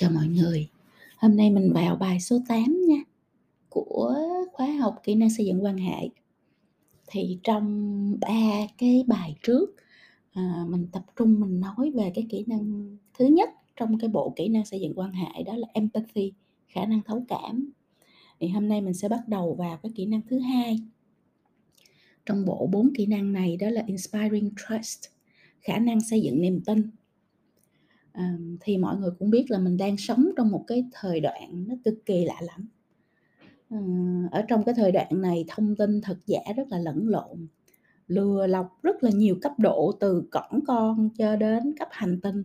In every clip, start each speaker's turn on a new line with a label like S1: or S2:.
S1: Chào mọi người. Hôm nay mình vào bài số 8 nha, của khóa học kỹ năng xây dựng quan hệ. Thì trong ba cái bài trước, à, mình tập trung mình nói về cái kỹ năng thứ nhất trong cái bộ kỹ năng xây dựng quan hệ đó là empathy, khả năng thấu cảm. Thì hôm nay mình sẽ bắt đầu vào cái kỹ năng thứ hai. Trong bộ bốn kỹ năng này đó là inspiring trust, khả năng xây dựng niềm tin à, thì mọi người cũng biết là mình đang sống trong một cái thời đoạn nó cực kỳ lạ lẫm. À, ở trong cái thời đoạn này thông tin thật giả rất là lẫn lộn lừa lọc rất là nhiều cấp độ từ cỏn con cho đến cấp hành tinh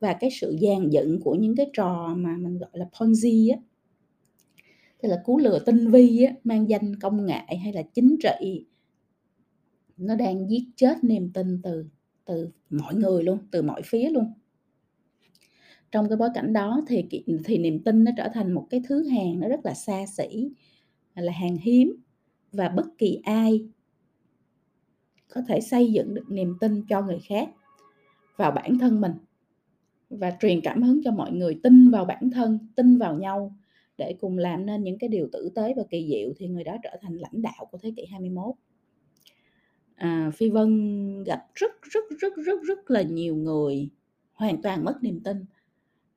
S1: và cái sự dàn dựng của những cái trò mà mình gọi là ponzi á. Tức là cú lừa tinh vi á, mang danh công nghệ hay là chính trị nó đang giết chết niềm tin từ từ mọi người luôn từ mọi phía luôn trong cái bối cảnh đó thì thì niềm tin nó trở thành một cái thứ hàng nó rất là xa xỉ là hàng hiếm và bất kỳ ai có thể xây dựng được niềm tin cho người khác vào bản thân mình và truyền cảm hứng cho mọi người tin vào bản thân tin vào nhau để cùng làm nên những cái điều tử tế và kỳ diệu thì người đó trở thành lãnh đạo của thế kỷ 21 à, Phi Vân gặp rất rất rất rất rất là nhiều người hoàn toàn mất niềm tin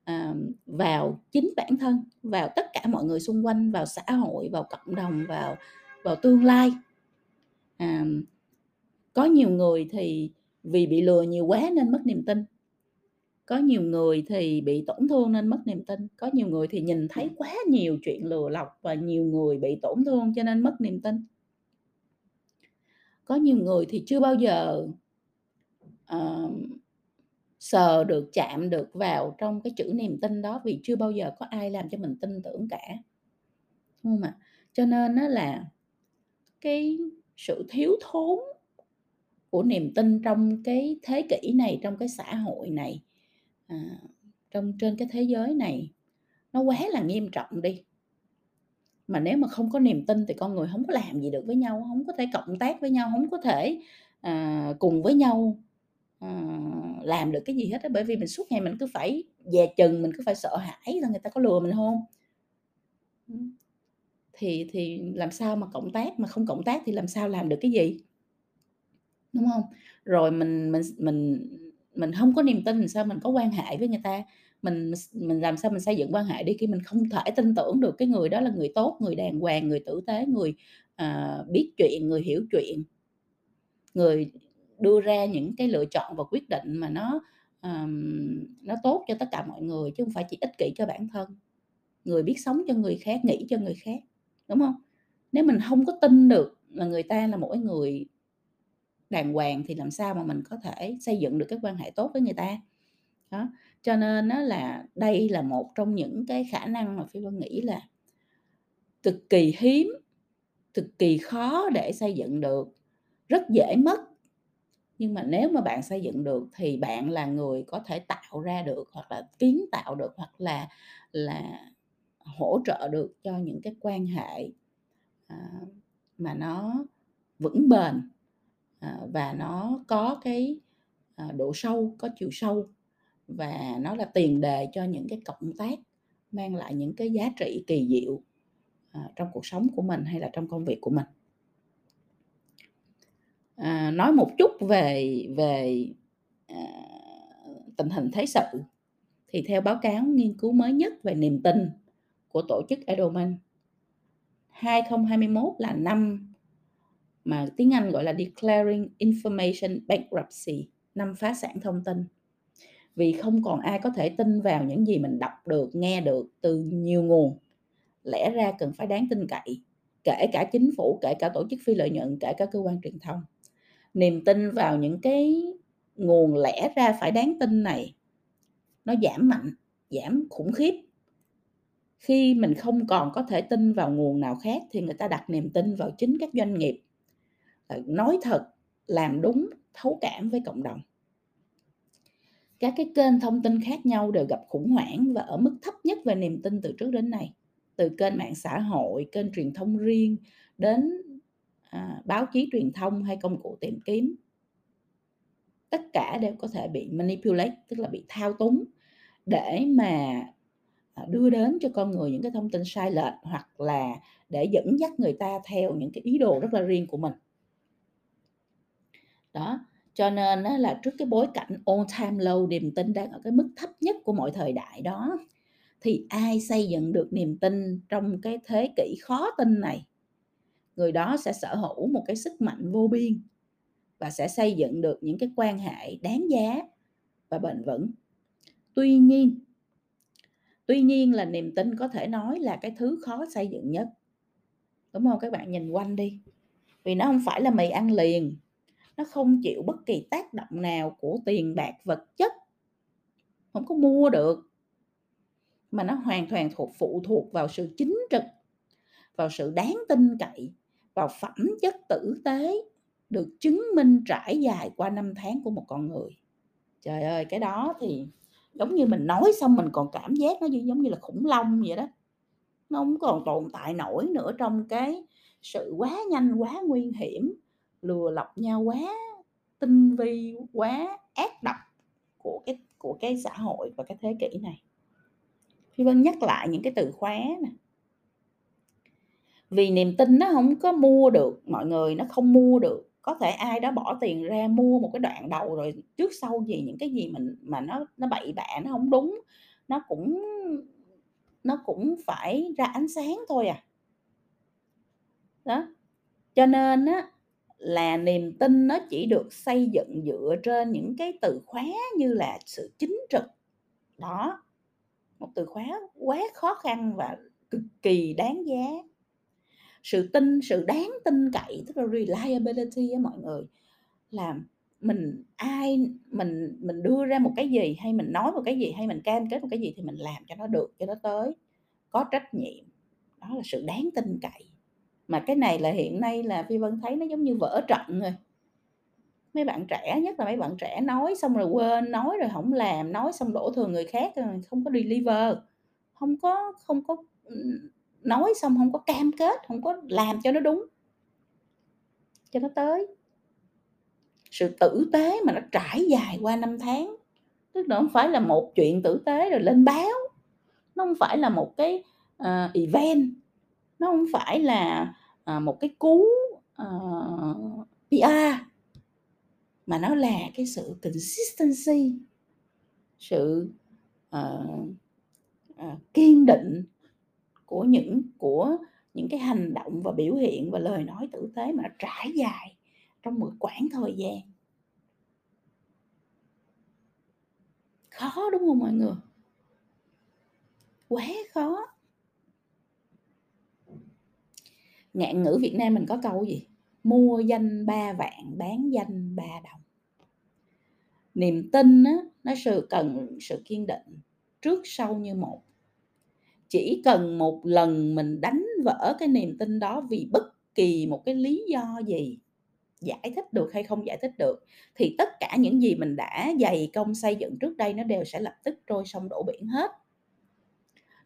S1: à, vào chính bản thân vào tất cả mọi người xung quanh vào xã hội vào cộng đồng vào vào tương lai. À, có nhiều người thì vì bị lừa nhiều quá nên mất niềm tin. Có nhiều người thì bị tổn thương nên mất niềm tin. Có nhiều người thì nhìn thấy quá nhiều chuyện lừa lọc và nhiều người bị tổn thương cho nên mất niềm tin. Có nhiều người thì chưa bao giờ uh, sờ được chạm được vào trong cái chữ niềm tin đó vì chưa bao giờ có ai làm cho mình tin tưởng cả. Đúng không ạ cho nên nó là cái sự thiếu thốn của niềm tin trong cái thế kỷ này trong cái xã hội này à, trong trên cái thế giới này nó quá là nghiêm trọng đi. Mà nếu mà không có niềm tin thì con người không có làm gì được với nhau không có thể cộng tác với nhau không có thể à, cùng với nhau làm được cái gì hết á bởi vì mình suốt ngày mình cứ phải dè chừng mình cứ phải sợ hãi là người ta có lừa mình không thì thì làm sao mà cộng tác mà không cộng tác thì làm sao làm được cái gì? Đúng không rồi mình mình mình mình không có niềm tin làm sao mình có quan hệ với người ta. Mình mình làm sao mình xây dựng quan hệ đi khi mình không thể tin tưởng được cái người đó là người tốt người đàng hoàng người tử tế người uh, biết chuyện người hiểu chuyện người đưa ra những cái lựa chọn và quyết định mà nó um, nó tốt cho tất cả mọi người chứ không phải chỉ ích kỷ cho bản thân. Người biết sống cho người khác nghĩ cho người khác đúng không? Nếu mình không có tin được là người ta là mỗi người đàng hoàng thì làm sao mà mình có thể xây dựng được cái quan hệ tốt với người ta? Đó cho nên nó là đây là một trong những cái khả năng mà phi vân nghĩ là cực kỳ hiếm cực kỳ khó để xây dựng được rất dễ mất nhưng mà nếu mà bạn xây dựng được thì bạn là người có thể tạo ra được hoặc là kiến tạo được hoặc là là hỗ trợ được cho những cái quan hệ à, mà nó vững bền à, và nó có cái à, độ sâu có chiều sâu. Và nó là tiền đề cho những cái cộng tác mang lại những cái giá trị kỳ diệu à, trong cuộc sống của mình hay là trong công việc của mình à, nói một chút về về à, tình hình thế sự thì theo báo cáo nghiên cứu mới nhất về niềm tin của tổ chức Edelman 2021 là năm mà tiếng Anh gọi là Declaring Information Bankruptcy, năm phá sản thông tin. Vì không còn ai có thể tin vào những gì mình đọc được, nghe được từ nhiều nguồn. Lẽ ra cần phải đáng tin cậy, kể cả chính phủ, kể cả tổ chức phi lợi nhuận, kể cả cơ quan truyền thông niềm tin vào những cái nguồn lẽ ra phải đáng tin này, nó giảm mạnh, giảm khủng khiếp. Khi mình không còn có thể tin vào nguồn nào khác thì người ta đặt niềm tin vào chính các doanh nghiệp. Nói thật, làm đúng, thấu cảm với cộng đồng. Các cái kênh thông tin khác nhau đều gặp khủng hoảng và ở mức thấp nhất về niềm tin từ trước đến nay. Từ kênh mạng xã hội, kênh truyền thông riêng đến à, báo chí truyền thông hay công cụ tìm kiếm. Tất cả đều có thể bị manipulate tức là bị thao túng để mà à, đưa đến cho con người những cái thông tin sai lệch hoặc là để dẫn dắt người ta theo những cái ý đồ rất là riêng của mình. Đó cho nên là trước cái bối cảnh all time low niềm tin đang ở cái mức thấp nhất của mọi thời đại đó thì ai xây dựng được niềm tin trong cái thế kỷ khó tin này? Người đó sẽ sở hữu một cái sức mạnh vô biên và sẽ xây dựng được những cái quan hệ đáng giá và bền vững. Tuy nhiên tuy nhiên là niềm tin có thể nói là cái thứ khó xây dựng nhất. Đúng không? Các bạn nhìn quanh đi. Vì nó không phải là mì ăn liền. Nó không chịu bất kỳ tác động nào của tiền bạc vật chất. Không có mua được. Mà nó hoàn toàn thuộc phụ thuộc vào sự chính trực, vào sự đáng tin cậy vào phẩm chất tử tế được chứng minh trải dài qua năm tháng của một con người. Trời ơi, cái đó thì giống như mình nói xong mình còn cảm giác nó như giống như là khủng long vậy đó. Nó không còn tồn tại nổi nữa trong cái sự quá nhanh, quá nguy hiểm, lừa lọc nhau, quá tinh vi, quá ác độc của cái của cái xã hội và cái thế kỷ này. Phi Vân nhắc lại những cái từ khóa nè vì niềm tin nó không có mua được, mọi người nó không mua được. Có thể ai đó bỏ tiền ra mua một cái đoạn đầu rồi trước sau gì, những cái gì mình, mà nó nó bậy bạ, nó không đúng, nó cũng nó cũng phải ra ánh sáng thôi à. Đó. Cho nên á, là niềm tin nó chỉ được xây dựng dựa trên những cái từ khóa như là sự chính trực. Đó. Một từ khóa quá khó khăn và cực kỳ đáng giá sự tin, sự đáng tin cậy, tức là reliability á mọi người. Là mình ai, mình mình đưa ra một cái gì hay mình nói một cái gì hay mình cam kết một cái gì thì mình làm cho nó được, cho nó tới. Có trách nhiệm. Đó là sự đáng tin cậy. Mà cái này là hiện nay là phi vân thấy nó giống như vỡ trận rồi. Mấy bạn trẻ, nhất là mấy bạn trẻ nói xong rồi quên, nói rồi không làm, nói xong đổ thừa người khác ờ, không có deliver. Không có không có nói xong không có cam kết không có làm cho nó đúng cho nó tới. Sự tử tế mà nó trải dài qua năm tháng tức là không phải là một chuyện tử tế rồi lên báo nó không phải là một cái uh, event nó không phải là uh, một cái cú ờ, uh, PR mà nó là cái sự consistency sự uh, uh, kiên định của những của những cái hành động và biểu hiện và lời nói tử tế mà nó trải dài trong một quãng thời gian. Khó đúng không mọi người? Quá khó. Ngạn ngữ việt nam mình có câu gì? Mua danh ba vạn bán danh ba đồng. Niềm tin á, nó sự cần sự kiên định trước sau như một chỉ cần một lần mình đánh vỡ cái niềm tin đó vì bất kỳ một cái lý do gì, giải thích được hay không giải thích được, thì tất cả những gì mình đã dày công xây dựng trước đây nó đều sẽ lập tức trôi sông đổ biển hết.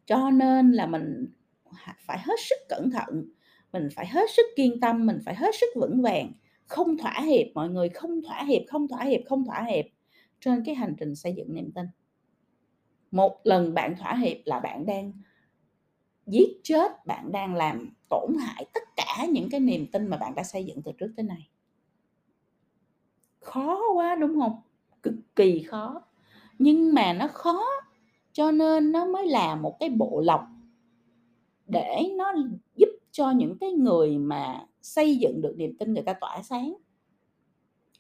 S1: Cho nên là mình phải hết sức cẩn thận, mình phải hết sức kiên tâm, mình phải hết sức vững vàng, không thỏa hiệp, mọi người không thỏa hiệp, không thỏa hiệp, không thỏa hiệp trên cái hành trình xây dựng niềm tin. Một lần bạn thỏa hiệp là bạn đang giết chết, bạn đang làm tổn hại tất cả những cái niềm tin mà bạn đã xây dựng từ trước tới nay. Khó quá, đúng không? Cực kỳ khó. Nhưng mà nó khó, cho nên nó mới là một cái bộ lọc để nó giúp cho những cái người mà xây dựng được niềm tin người ta tỏa sáng.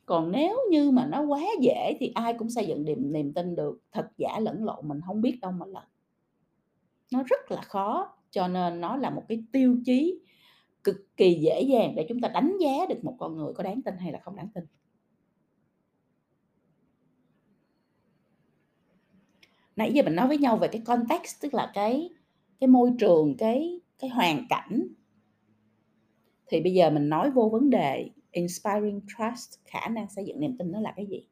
S1: Còn nếu như mà nó quá dễ thì ai cũng xây dựng niềm niềm tin được. Thật giả lẫn lộn, mình không biết đâu mà lần nó rất là khó cho nên nó là một cái tiêu chí cực kỳ dễ dàng để chúng ta đánh giá được một con người có đáng tin hay là không đáng tin. Nãy giờ mình nói với nhau về cái context, tức là cái cái môi trường, cái cái hoàn cảnh. Thì bây giờ mình nói vô vấn đề inspiring trust, khả năng xây dựng niềm tin nó là cái gì?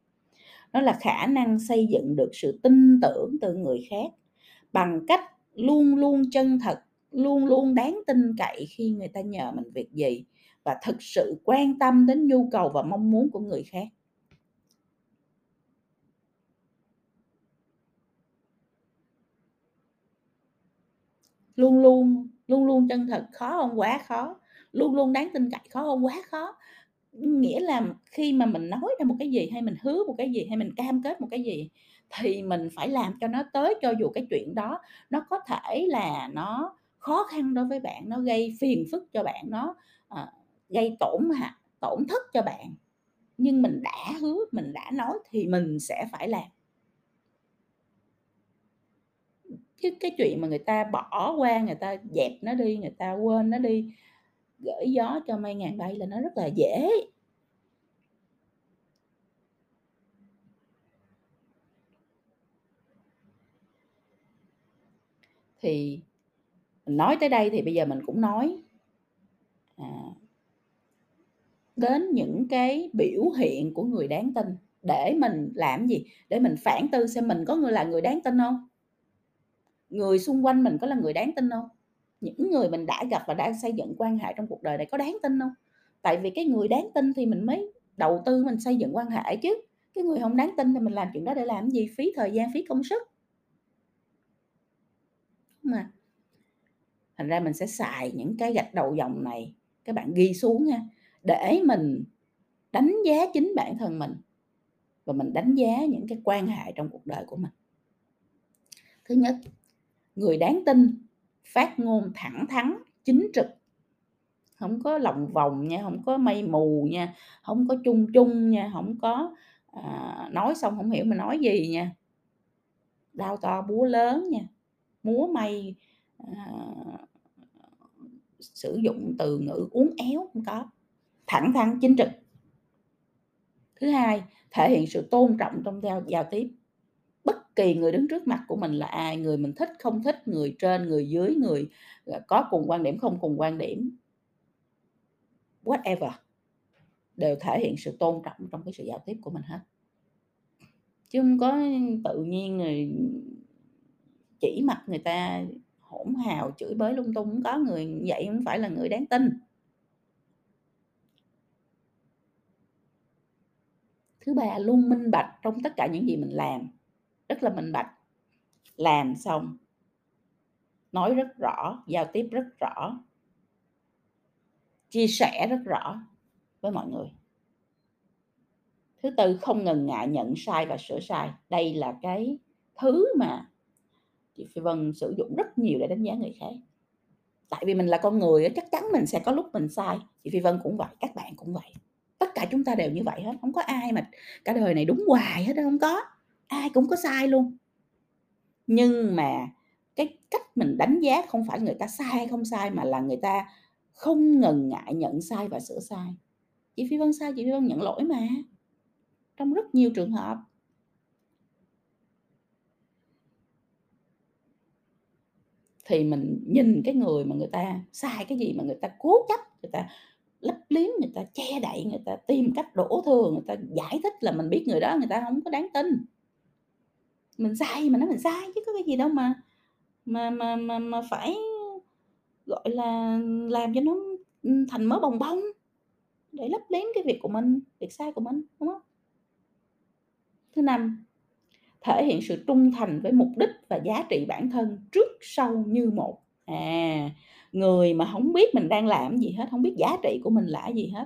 S1: Nó là khả năng xây dựng được sự tin tưởng từ người khác bằng cách luôn luôn chân thật luôn luôn đáng tin cậy khi người ta nhờ mình việc gì và thực sự quan tâm đến nhu cầu và mong muốn của người khác luôn luôn luôn luôn chân thật khó không Quá khó. Luôn luôn đáng tin cậy khó không Quá khó. Nghĩa là khi mà mình nói ra một cái gì, hay mình hứa một cái gì, hay mình cam kết một cái gì thì mình phải làm cho nó tới, cho dù cái chuyện đó nó có thể là nó khó khăn đối với bạn, nó gây phiền phức cho bạn, nó, à, gây tổn hại tổn thất cho bạn, nhưng mình đã hứa, mình đã nói thì mình sẽ phải làm. Chứ cái chuyện mà người ta bỏ qua, người ta dẹp nó đi, người ta quên nó đi, gửi gió cho mây ngàn bay là nó rất là dễ. Thì nói tới đây thì bây giờ mình cũng nói à đến những cái biểu hiện của người đáng tin để mình làm gì? Để mình phản tư xem mình có người là người đáng tin không Người xung quanh mình có là người đáng tin không Những người mình đã gặp và đã xây dựng quan hệ trong cuộc đời này có đáng tin không Tại vì cái người đáng tin thì mình mới đầu tư mình xây dựng quan hệ chứ, cái người không đáng tin thì mình làm chuyện đó để làm gì? Phí thời gian, phí công sức. Mà thành ra mình sẽ xài những cái gạch đầu dòng này, các bạn ghi xuống nha, để mình đánh giá chính bản thân mình và mình đánh giá những cái quan hệ trong cuộc đời của mình. Thứ nhất, người đáng tin, phát ngôn thẳng thắn, chính trực. không có lòng vòng nha, không có mây mù nha, không có chung chung nha, không có, à, nói xong không hiểu mình nói gì nha. đau to búa lớn nha, múa may, Ờ, sử dụng từ ngữ uốn éo, không có, thẳng thắn, chính trực. Thứ hai, thể hiện sự tôn trọng trong giao giao tiếp. Bất kỳ người đứng trước mặt của mình là ai, người mình thích, không thích, người trên, người dưới, người, ờ, có cùng quan điểm, không cùng quan điểm whatever, đều thể hiện sự tôn trọng trong cái sự giao tiếp của mình hết. Chứ không có tự nhiên rồi chỉ mặt người ta hỗn hào, chửi bới lung tung, cũng có người vậy không phải là người đáng tin. Thứ ba, luôn minh bạch trong tất cả những gì mình làm, rất là minh bạch. Làm xong nói rất rõ, giao tiếp rất rõ. Chia sẻ rất rõ với mọi người. Thứ tư, không ngần ngại nhận sai và sửa sai. Đây là cái thứ mà chị Phi Vân sử dụng rất nhiều để đánh giá người khác. Tại vì mình là con người chắc chắn mình sẽ có lúc mình sai, chị Phi Vân cũng vậy, các bạn cũng vậy. Tất cả chúng ta đều như vậy hết, không có ai mà cả đời này đúng hoài hết không có, ai cũng có sai luôn. Nhưng mà cái cách mình đánh giá không phải người ta sai hay không sai, mà là người ta không ngần ngại nhận sai và sửa sai. Chị Phi Vân sai, chị Phi Vân nhận lỗi mà, trong rất nhiều trường hợp. Thì mình nhìn cái người mà người ta sai cái gì mà người ta cố chấp, người ta lấp liếm, người ta che đậy, người ta tìm cách đổ thừa, người ta giải thích là mình biết người đó người ta không có đáng tin. Mình sai mà nói mình sai chứ có cái gì đâu mà mà mà mà mà phải, gọi là, làm cho nó, thành mớ bồng bông để lấp liếm cái việc của mình, việc sai của mình, đúng không? Thứ năm, thể hiện sự trung thành với mục đích và giá trị bản thân trước sau như một. À, người mà không biết mình đang làm gì hết, không biết giá trị của mình là gì hết,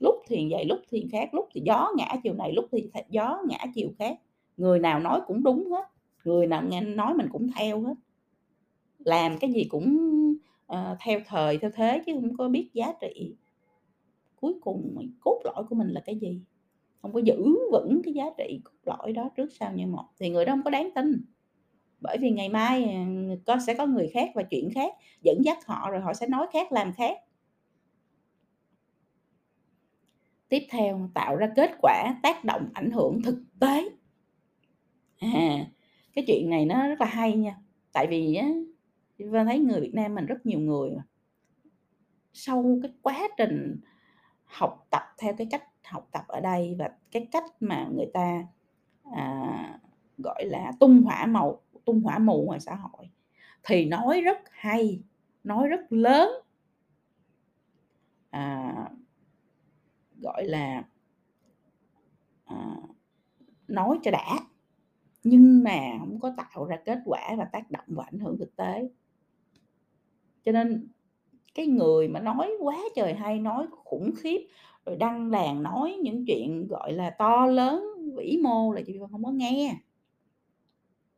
S1: lúc thì vậy, lúc thì khác, lúc thì gió ngã chiều này, lúc thì gió ngã chiều khác, người nào nói cũng đúng hết, người nào nghe nói mình cũng theo hết. Làm cái gì cũng, uh, theo thời, theo thế chứ không có biết giá trị. Cuối cùng cốt lõi của mình là cái gì? Không có giữ vững cái giá trị cốt lõi đó trước sau như một thì người đó không có đáng tin. Bởi vì ngày mai, ờ, có sẽ có người khác và chuyện khác dẫn dắt họ, rồi họ sẽ nói khác, làm khác. Tiếp theo, tạo ra kết quả, tác động, ảnh hưởng thực tế. À, cái chuyện này nó rất là hay nha, tại vì á, Vân thấy người Việt Nam mình rất nhiều người mà sau cái quá trình học tập theo cái cách học tập ở đây và cái cách mà người ta, à, gọi là, tung hỏa màu tung hỏa mù ngoài xã hội, thì nói rất hay, nói rất lớn. À, gọi là à, nói cho đã, nhưng mà không có tạo ra kết quả và tác động và ảnh hưởng thực tế. Cho nên cái người mà nói quá trời hay, nói khủng khiếp, rồi đăng đàn nói những chuyện, gọi là, to lớn, vĩ mô là chị Vân hông có nghe.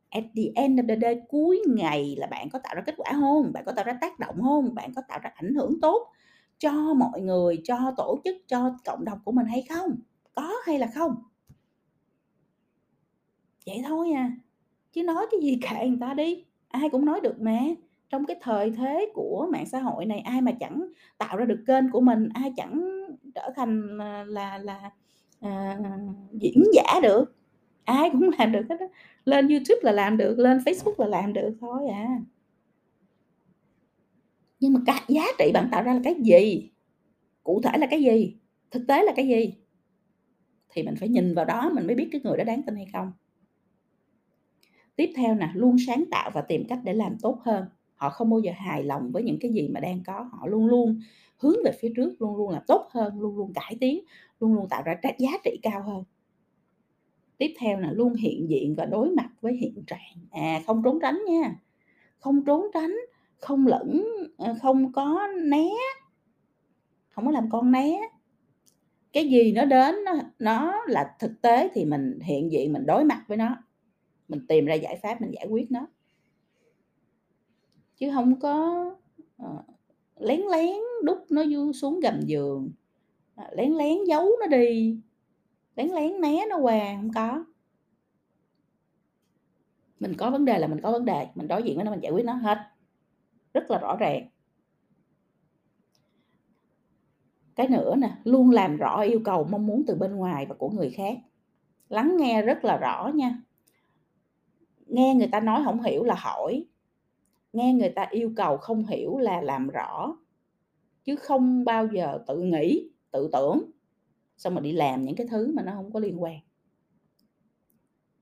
S1: At the end of the day, cuối ngày là bạn có tạo ra kết quả không, Bạn có tạo ra tác động không, Bạn có tạo ra ảnh hưởng tốt cho mọi người, cho tổ chức, cho cộng đồng của mình hay không? Có hay là không? Vậy thôi à, chứ nói cái gì kệ người ta đi, ai cũng nói được mà. Trong cái thời thế của mạng xã hội này, ai mà chẳng tạo ra được kênh của mình, ai chẳng trở thành, là là, à, diễn giả được, ai cũng làm được hết đó. Lên YouTube là làm được, lên Facebook là làm được thôi à. Nhưng mà cái giá trị bạn tạo ra là cái gì? Cụ thể là cái gì? Thực tế là cái gì? Thì mình phải nhìn vào đó mình mới biết cái người đó đáng tin hay không. Tiếp theo nè, luôn sáng tạo và tìm cách để làm tốt hơn. Họ không bao giờ hài lòng với những cái gì mà đang có, họ luôn luôn hướng về phía trước, luôn luôn là tốt hơn, luôn luôn cải tiến, luôn luôn tạo ra giá trị cao hơn. Tiếp theo là luôn hiện diện và đối mặt với hiện trạng, à, không trốn tránh nha, không trốn tránh, không lẫn ờ, không có né. không có làm con né. Cái gì nó đến nó nó là thực tế thì mình hiện diện, mình đối mặt với nó, mình tìm ra giải pháp mình giải quyết nó. Chứ không có, ờ, lén lén đút nó vô xuống gầm giường, ờ, lén lén giấu nó đi, lén lén né nó qua, không có. Mình có vấn đề là mình có vấn đề, mình đối diện với nó mình giải quyết nó hết, rất là rõ ràng. Cái nữa nè, luôn làm rõ yêu cầu, mong muốn từ bên ngoài và của người khác, lắng nghe rất là rõ nha. Nghe người ta nói không hiểu là hỏi, nghe người ta yêu cầu không hiểu là làm rõ, chứ không bao giờ tự nghĩ, tự tưởng, xong rồi đi làm những cái thứ mà nó không có liên quan.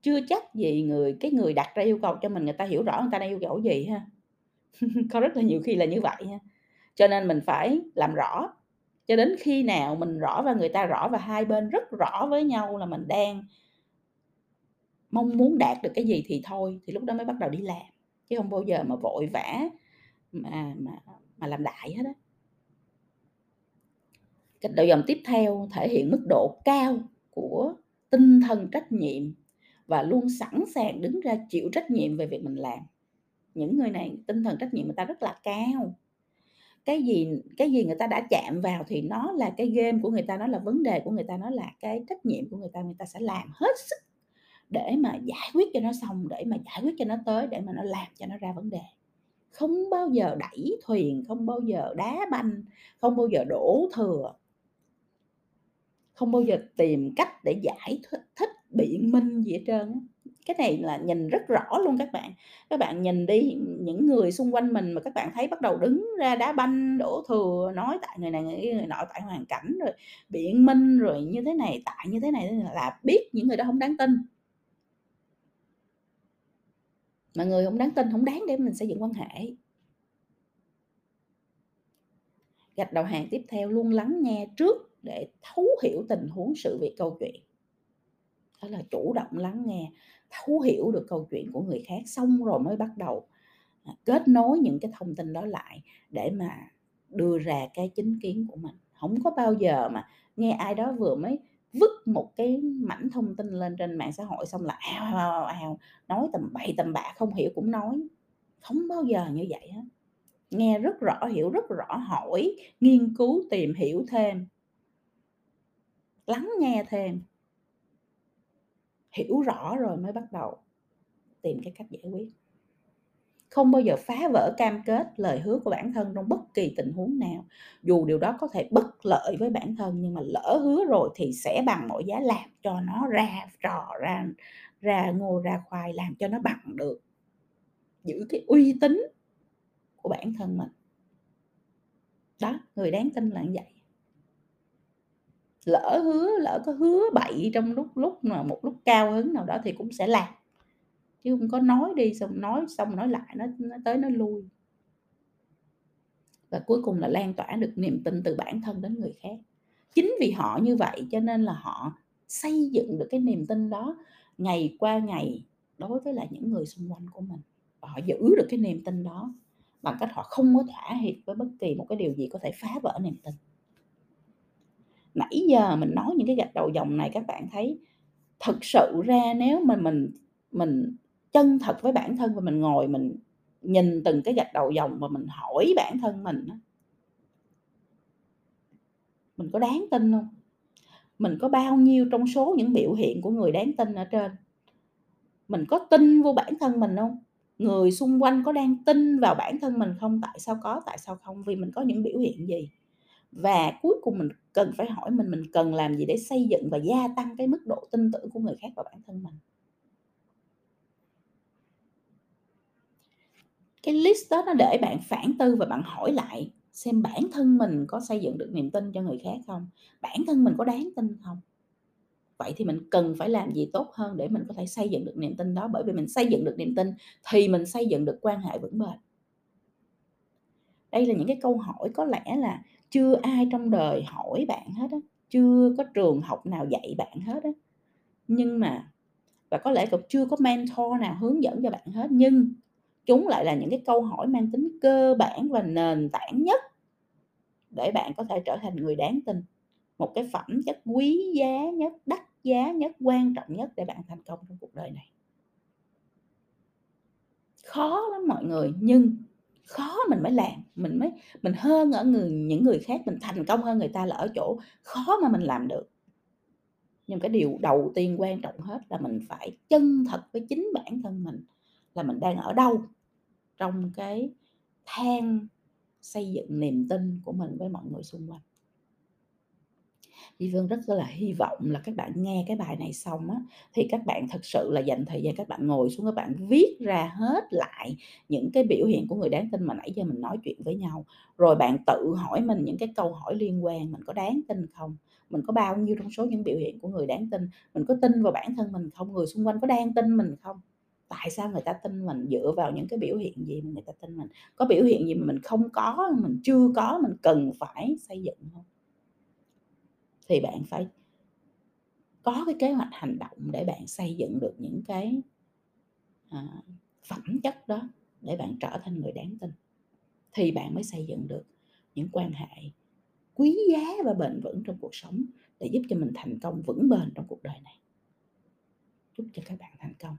S1: Chưa chắc gì người cái người đặt ra yêu cầu cho mình người ta hiểu rõ người ta đang yêu cầu gì ha. Có rất là nhiều khi là như vậy ha. Cho nên mình phải làm rõ, cho đến khi nào mình rõ và người ta rõ và hai bên rất rõ với nhau là mình đang mong muốn đạt được cái gì thì thôi, thì lúc đó mới bắt đầu đi làm, chứ không bao giờ mà vội vã mà mà mà làm đại hết á. Cái độ dòng tiếp theo thể hiện mức độ cao của tinh thần trách nhiệm và luôn sẵn sàng đứng ra chịu trách nhiệm về việc mình làm. Những người này tinh thần trách nhiệm người ta rất là cao. Cái gì cái gì người ta đã chạm vào thì nó là cái game của người ta, nó là vấn đề của người ta, nó là cái trách nhiệm của người ta, người ta sẽ làm hết sức để mà giải quyết cho nó xong, để mà giải quyết cho nó tới, để mà nó làm cho nó ra vấn đề. Không bao giờ đẩy thuyền, không bao giờ đá banh, không bao giờ đổ thừa. Không bao giờ tìm cách để giải thích biện minh gì hết trơn. Cái này là nhìn rất rõ luôn các bạn. Các bạn nhìn đi, những người xung quanh mình mà các bạn thấy bắt đầu đứng ra đá banh, đổ thừa, nói tại người này người người nọ, tại hoàn cảnh, rồi biện minh, rồi như thế này, tại như thế này, là biết những người đó không đáng tin. Mà người không đáng tin không đáng để mình xây dựng quan hệ. Gạch đầu hàng tiếp theo luôn lắng nghe trước để thấu hiểu tình huống, sự việc, câu chuyện. Đó là chủ động lắng nghe, thấu hiểu được câu chuyện của người khác, xong rồi mới bắt đầu, à, kết nối những cái thông tin đó lại để mà đưa ra cái chính kiến của mình. không có bao giờ mà nghe ai đó vừa mới vứt một cái mảnh thông tin lên trên mạng xã hội xong là ào, ào, ào, ào, nói tầm bậy tầm bạ, không hiểu cũng nói. Không bao giờ như vậy hết. Nghe rất rõ, hiểu rất rõ, hỏi, nghiên cứu, tìm hiểu thêm. Lắng nghe thêm. Hiểu rõ rồi mới bắt đầu tìm cái cách giải quyết. Không bao giờ phá vỡ cam kết, lời hứa của bản thân trong bất kỳ tình huống nào. Dù điều đó có thể bất lợi với bản thân nhưng mà lỡ hứa rồi thì sẽ bằng mọi giá làm cho nó ra trò, ra ra ngô ra khoai, làm cho nó bằng được. Giữ cái uy tín của bản thân mình. Đó, người đáng tin là như vậy. Lỡ hứa, lỡ có hứa bậy trong lúc lúc mà một lúc cao hứng nào đó thì cũng sẽ làm. Chứ không có nói đi xong nói xong nói lại, nó, nó tới nó lui. Và cuối cùng là lan tỏa được niềm tin từ bản thân đến người khác. Chính vì họ như vậy cho nên là họ xây dựng được cái niềm tin đó ngày qua ngày đối với lại những người xung quanh của mình. Và họ giữ được cái niềm tin đó bằng cách họ không có thỏa hiệp với bất kỳ một cái điều gì có thể phá vỡ niềm tin. Nãy giờ mình nói những cái gạch đầu dòng này các bạn thấy thực sự ra nếu mà mình mình chân thật với bản thân và mình ngồi mình nhìn từng cái gạch đầu dòng và mình hỏi bản thân mình mình có đáng tin không Mình có bao nhiêu trong số những biểu hiện của người đáng tin ở trên? Mình có tin vô bản thân mình không Người xung quanh có đang tin vào bản thân mình không? Tại sao có, tại sao không? Vì mình có những biểu hiện gì? Và cuối cùng mình cần phải hỏi mình, mình cần làm gì để xây dựng và gia tăng cái mức độ tin tưởng của người khác vào bản thân mình? Cái list đó nó để bạn phản tư và bạn hỏi lại xem bản thân mình có xây dựng được niềm tin cho người khác không? Bản thân mình có đáng tin không? Vậy thì mình cần phải làm gì tốt hơn để mình có thể xây dựng được niềm tin đó? Bởi vì mình xây dựng được niềm tin thì mình xây dựng được quan hệ vững bền. Đây là những cái câu hỏi có lẽ là chưa ai trong đời hỏi bạn hết á, chưa có trường học nào dạy bạn hết á. Nhưng mà và có lẽ cũng chưa có mentor nào hướng dẫn cho bạn hết, nhưng chúng lại là những cái câu hỏi mang tính cơ bản và nền tảng nhất để bạn có thể trở thành người đáng tin. Một cái phẩm chất quý giá nhất, đắt giá nhất, quan trọng nhất để bạn thành công trong cuộc đời này. Khó lắm mọi người, nhưng khó mình mới làm, mình mới mình hơn ở người những người khác, mình thành công hơn người ta là ở chỗ khó mà mình làm được. Nhưng cái điều đầu tiên quan trọng hết là mình phải chân thật với chính bản thân mình là mình đang ở đâu trong cái thang xây dựng niềm tin của mình với mọi người xung quanh. Di Vân rất là hy vọng là các bạn nghe cái bài này xong á, thì các bạn thực sự là dành thời gian các bạn ngồi xuống các bạn viết ra hết lại những cái biểu hiện của người đáng tin mà nãy giờ mình nói chuyện với nhau. Rồi bạn tự hỏi mình những cái câu hỏi liên quan, mình có đáng tin không? Mình có bao nhiêu trong số những biểu hiện của người đáng tin? Mình có tin vào bản thân mình không? Người xung quanh có đang tin mình không? Tại sao người ta tin mình? Dựa vào những cái biểu hiện gì mà người ta tin mình? Có biểu hiện gì mà mình không có, mình chưa có, mình cần phải xây dựng không Thì bạn phải có cái kế hoạch hành động để bạn xây dựng được những cái, à, phẩm chất đó để bạn trở thành người đáng tin. Thì bạn mới xây dựng được những quan hệ quý giá và bền vững trong cuộc sống để giúp cho mình thành công vững bền trong cuộc đời này. Chúc cho các bạn thành công.